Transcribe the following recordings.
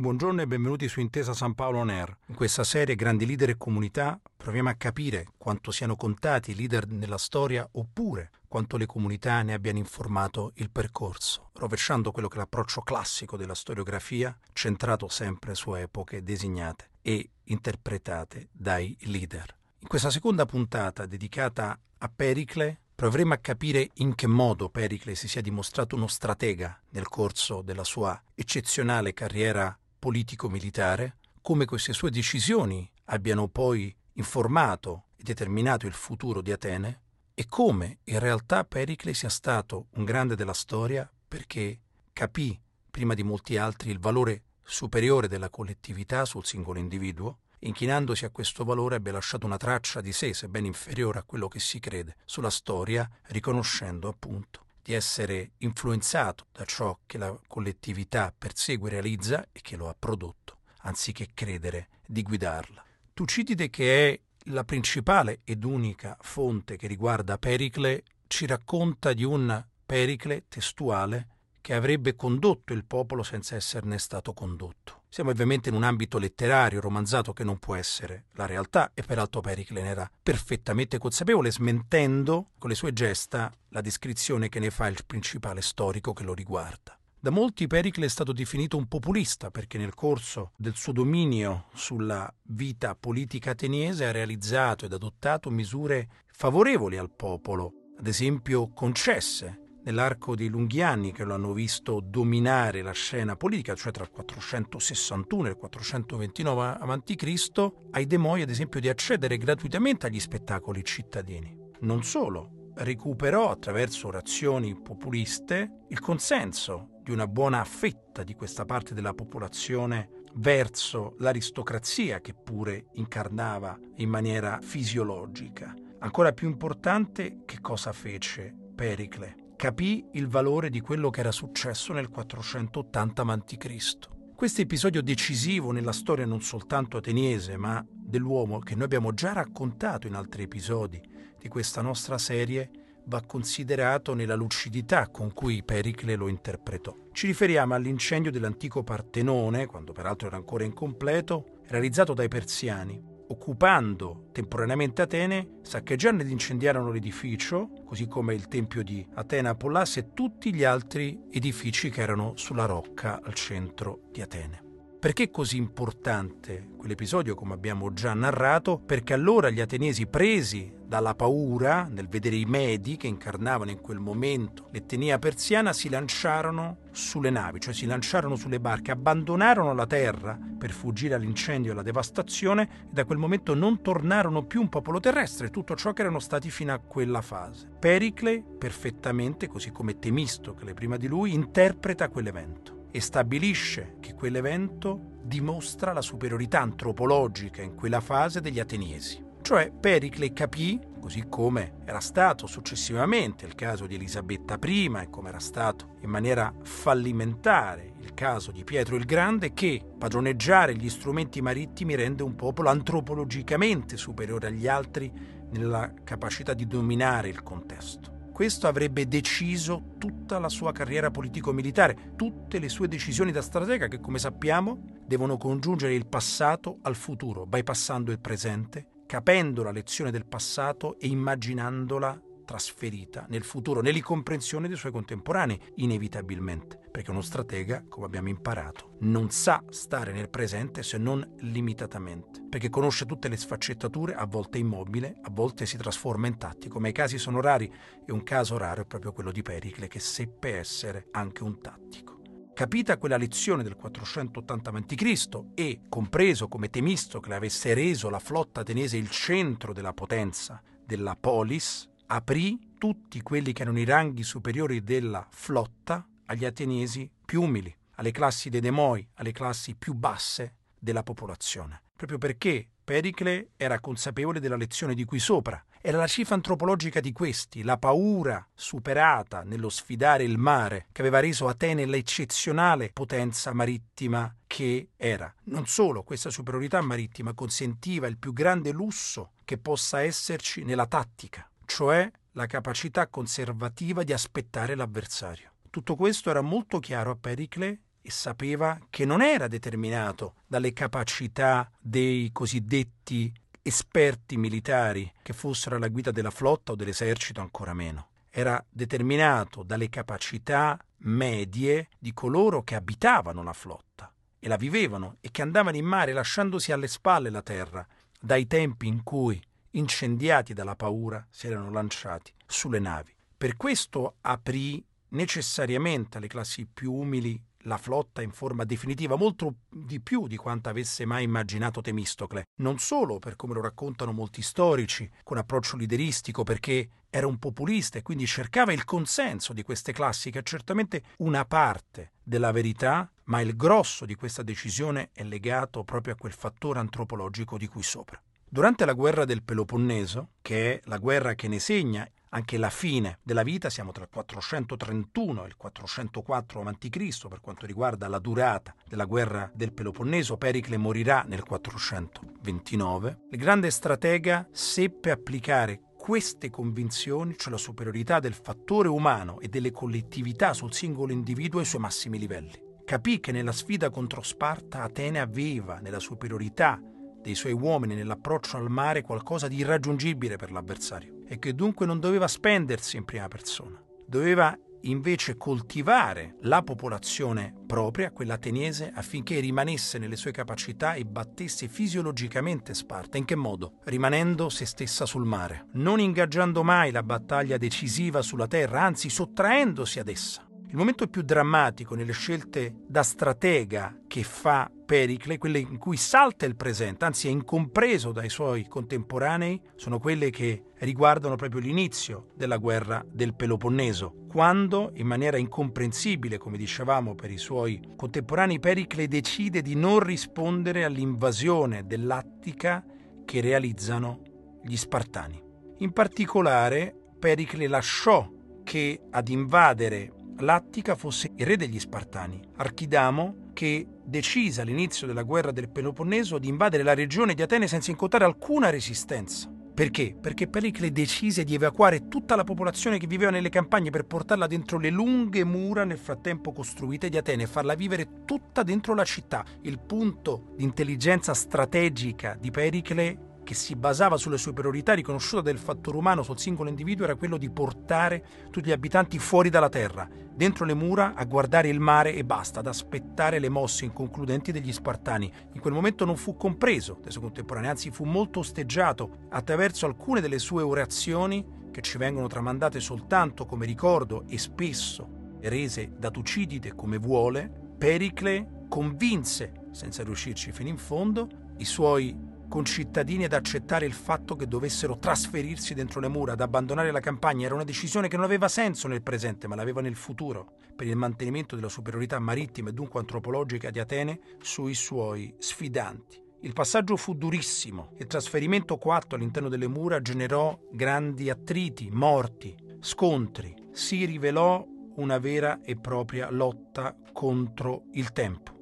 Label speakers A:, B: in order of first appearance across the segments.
A: Buongiorno e benvenuti su Intesa San Paolo On Air. In questa serie Grandi leader e comunità proviamo a capire quanto siano contati i leader nella storia oppure quanto le comunità ne abbiano informato il percorso, rovesciando quello che è l'approccio classico della storiografia, centrato sempre su epoche designate e interpretate dai leader. In questa seconda puntata dedicata a Pericle proveremo a capire in che modo Pericle si sia dimostrato uno stratega nel corso della sua eccezionale carriera politico-militare, come queste sue decisioni abbiano poi informato e determinato il futuro di Atene e come in realtà Pericle sia stato un grande della storia perché capì prima di molti altri il valore superiore della collettività sul singolo individuo, inchinandosi a questo valore abbia lasciato una traccia di sé, sebbene inferiore a quello che si crede, sulla storia, riconoscendo appunto di essere influenzato da ciò che la collettività persegue e realizza e che lo ha prodotto, anziché credere di guidarla. Tucidide, che è la principale ed unica fonte che riguarda Pericle, ci racconta di un Pericle testuale che avrebbe condotto il popolo senza esserne stato condotto. Siamo ovviamente in un ambito letterario, romanzato, che non può essere la realtà e peraltro Pericle ne era perfettamente consapevole, smentendo con le sue gesta la descrizione che ne fa il principale storico che lo riguarda. Da molti Pericle è stato definito un populista perché nel corso del suo dominio sulla vita politica ateniese ha realizzato ed adottato misure favorevoli al popolo, ad esempio concesse nell'arco dei lunghi anni che lo hanno visto dominare la scena politica, cioè tra il 461 e il 429 a.C., ai demoi ad esempio di accedere gratuitamente agli spettacoli cittadini. Non solo, recuperò attraverso orazioni populiste il consenso di una buona fetta di questa parte della popolazione verso l'aristocrazia che pure incarnava in maniera fisiologica. Ancora più importante, che cosa fece Pericle? Capì il valore di quello che era successo nel 480 a.C. Questo episodio decisivo nella storia non soltanto ateniese, ma dell'uomo che noi abbiamo già raccontato in altri episodi di questa nostra serie, va considerato nella lucidità con cui Pericle lo interpretò. Ci riferiamo all'incendio dell'antico Partenone, quando peraltro era ancora incompleto, realizzato dai persiani, occupando temporaneamente Atene, saccheggiarono ed incendiarono l'edificio, così come il tempio di Atena Apollas e tutti gli altri edifici che erano sulla rocca al centro di Atene. Perché è così importante quell'episodio, come abbiamo già narrato? Perché allora gli ateniesi, presi dalla paura nel vedere i Medi che incarnavano in quel momento l'etnia persiana, si lanciarono sulle navi, cioè si lanciarono sulle barche, abbandonarono la terra per fuggire all'incendio e alla devastazione e da quel momento non tornarono più un popolo terrestre, tutto ciò che erano stati fino a quella fase. Pericle, perfettamente, così come Temistocle prima di lui, interpreta quell'evento e stabilisce che quell'evento dimostra la superiorità antropologica in quella fase degli ateniesi. Cioè Pericle capì, così come era stato successivamente il caso di Elisabetta I e come era stato in maniera fallimentare il caso di Pietro il Grande, che padroneggiare gli strumenti marittimi rende un popolo antropologicamente superiore agli altri nella capacità di dominare il contesto. Questo avrebbe deciso tutta la sua carriera politico-militare, tutte le sue decisioni da stratega che, come sappiamo, devono congiungere il passato al futuro, bypassando il presente, capendo la lezione del passato e immaginandola trasferita nel futuro, nell'incomprensione dei suoi contemporanei, inevitabilmente, perché uno stratega, come abbiamo imparato, non sa stare nel presente se non limitatamente, perché conosce tutte le sfaccettature, a volte immobile, a volte si trasforma in tattico, ma i casi sono rari e un caso raro è proprio quello di Pericle, che seppe essere anche un tattico. Capita quella lezione del 480 a.C. e, compreso come Temistocle avesse reso la flotta ateniese il centro della potenza della polis, aprì tutti quelli che erano i ranghi superiori della flotta agli ateniesi più umili, alle classi dei demoi, alle classi più basse della popolazione. Proprio perché Pericle era consapevole della lezione di qui sopra Era la cifra antropologica di questi, la paura superata nello sfidare il mare, che aveva reso Atene l'eccezionale potenza marittima che era. Non solo, questa superiorità marittima consentiva il più grande lusso che possa esserci nella tattica, cioè la capacità conservativa di aspettare l'avversario. Tutto questo era molto chiaro a Pericle e sapeva che non era determinato dalle capacità dei cosiddetti esperti militari che fossero alla guida della flotta o dell'esercito ancora meno. Era determinato dalle capacità medie di coloro che abitavano la flotta e la vivevano e che andavano in mare lasciandosi alle spalle la terra, dai tempi in cui, incendiati dalla paura, si erano lanciati sulle navi. Per questo aprì necessariamente alle classi più umili la flotta in forma definitiva, molto di più di quanto avesse mai immaginato Temistocle, non solo per come lo raccontano molti storici, con approccio lideristico, perché era un populista e quindi cercava il consenso di queste classi, che è certamente una parte della verità, ma il grosso di questa decisione è legato proprio a quel fattore antropologico di cui sopra. Durante la guerra del Peloponneso, che è la guerra che ne segna anche la fine della vita, siamo tra il 431 e il 404 a.C. per quanto riguarda la durata della guerra del Peloponneso, Pericle morirà nel 429. Il grande stratega seppe applicare queste convinzioni, cioè la superiorità del fattore umano e delle collettività sul singolo individuo ai suoi massimi livelli. Capì che nella sfida contro Sparta Atene aveva, nella superiorità dei suoi uomini nell'approccio al mare qualcosa di irraggiungibile per l'avversario e che dunque non doveva spendersi in prima persona, doveva invece coltivare la popolazione propria, quella ateniese, affinché rimanesse nelle sue capacità e battesse fisiologicamente Sparta. In che modo? Rimanendo se stessa sul mare, non ingaggiando mai la battaglia decisiva sulla terra, anzi sottraendosi ad essa. Il momento più drammatico nelle scelte da stratega che fa Pericle, quelle in cui salta il presente, anzi è incompreso dai suoi contemporanei, sono quelle che riguardano proprio l'inizio della guerra del Peloponneso, quando, in maniera incomprensibile, come dicevamo per i suoi contemporanei, Pericle decide di non rispondere all'invasione dell'Attica che realizzano gli Spartani. In particolare, Pericle lasciò che ad invadere l'Attica fosse il re degli Spartani, Archidamo, che decise all'inizio della guerra del Peloponneso di invadere la regione di Atene senza incontrare alcuna resistenza. Perché? Perché Pericle decise di evacuare tutta la popolazione che viveva nelle campagne per portarla dentro le lunghe mura nel frattempo costruite di Atene e farla vivere tutta dentro la città. Il punto di intelligenza strategica di Pericle che si basava sulle superiorità riconosciute del fattore umano sul singolo individuo era quello di portare tutti gli abitanti fuori dalla terra, dentro le mura, a guardare il mare e basta, ad aspettare le mosse inconcludenti degli Spartani. In quel momento non fu compreso dai suoi contemporanei, anzi fu molto osteggiato attraverso alcune delle sue orazioni che ci vengono tramandate soltanto come ricordo e spesso rese da Tucidide come vuole, Pericle convinse, senza riuscirci fino in fondo, i suoi concittadini ad accettare il fatto che dovessero trasferirsi dentro le mura, ad abbandonare la campagna. Era una decisione che non aveva senso nel presente, ma l'aveva nel futuro, per il mantenimento della superiorità marittima e dunque antropologica di Atene sui suoi sfidanti. Il passaggio fu durissimo. Il trasferimento coatto all'interno delle mura generò grandi attriti, morti, scontri. Si rivelò una vera e propria lotta contro il tempo,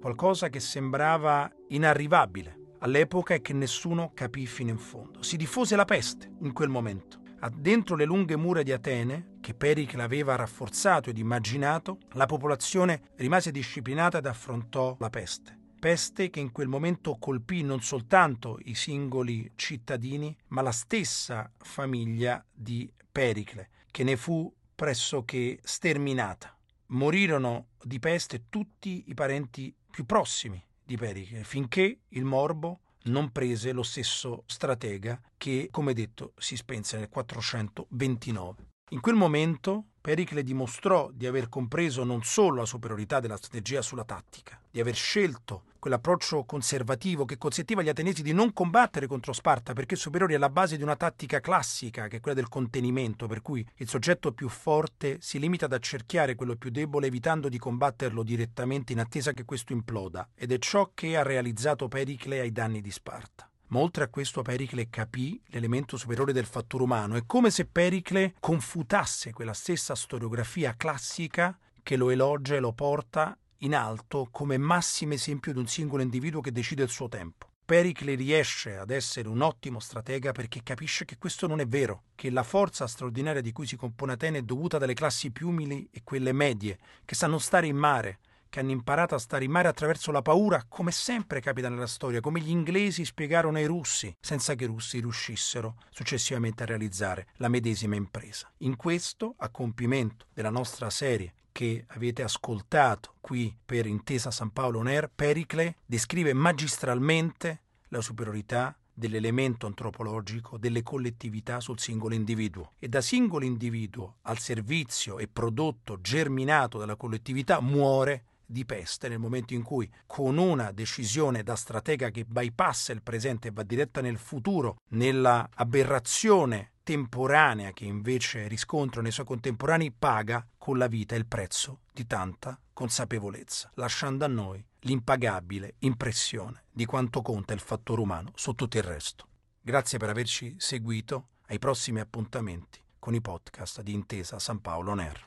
A: qualcosa che sembrava inarrivabile all'epoca e che nessuno capì fino in fondo. Si diffuse la peste in quel momento. Dentro le lunghe mura di Atene, che Pericle aveva rafforzato ed immaginato, la popolazione rimase disciplinata ed affrontò la peste. Peste che in quel momento colpì non soltanto i singoli cittadini, ma la stessa famiglia di Pericle, che ne fu pressoché sterminata. Morirono di peste tutti i parenti più prossimi di Pericle, finché il morbo non prese lo stesso stratega che, come detto, si spense nel 429. In quel momento Pericle dimostrò di aver compreso non solo la superiorità della strategia sulla tattica, di aver scelto quell'approccio conservativo che consentiva agli ateniesi di non combattere contro Sparta perché superiori alla base di una tattica classica che è quella del contenimento, per cui il soggetto più forte si limita ad accerchiare quello più debole evitando di combatterlo direttamente in attesa che questo imploda, ed è ciò che ha realizzato Pericle ai danni di Sparta. Ma oltre a questo Pericle capì l'elemento superiore del fattore umano. È come se Pericle confutasse quella stessa storiografia classica che lo elogia e lo porta in alto come massimo esempio di un singolo individuo che decide il suo tempo. Pericle riesce ad essere un ottimo stratega perché capisce che questo non è vero, che la forza straordinaria di cui si compone Atene è dovuta dalle classi più umili e quelle medie, che sanno stare in mare, che hanno imparato a stare in mare attraverso la paura, come sempre capita nella storia, come gli inglesi spiegarono ai russi, senza che i russi riuscissero successivamente a realizzare la medesima impresa. In questo, a compimento della nostra serie che avete ascoltato qui per Intesa San Paolo Air, Pericle descrive magistralmente la superiorità dell'elemento antropologico delle collettività sul singolo individuo e da singolo individuo al servizio e prodotto germinato dalla collettività muore di peste nel momento in cui con una decisione da stratega che bypassa il presente e va diretta nel futuro, nella aberrazione temporanea che invece riscontra nei suoi contemporanei paga con la vita il prezzo di tanta consapevolezza, lasciando a noi l'impagabile impressione di quanto conta il fattore umano su tutto il resto. Grazie per averci seguito, ai prossimi appuntamenti con i podcast di Intesa San Paolo Ner.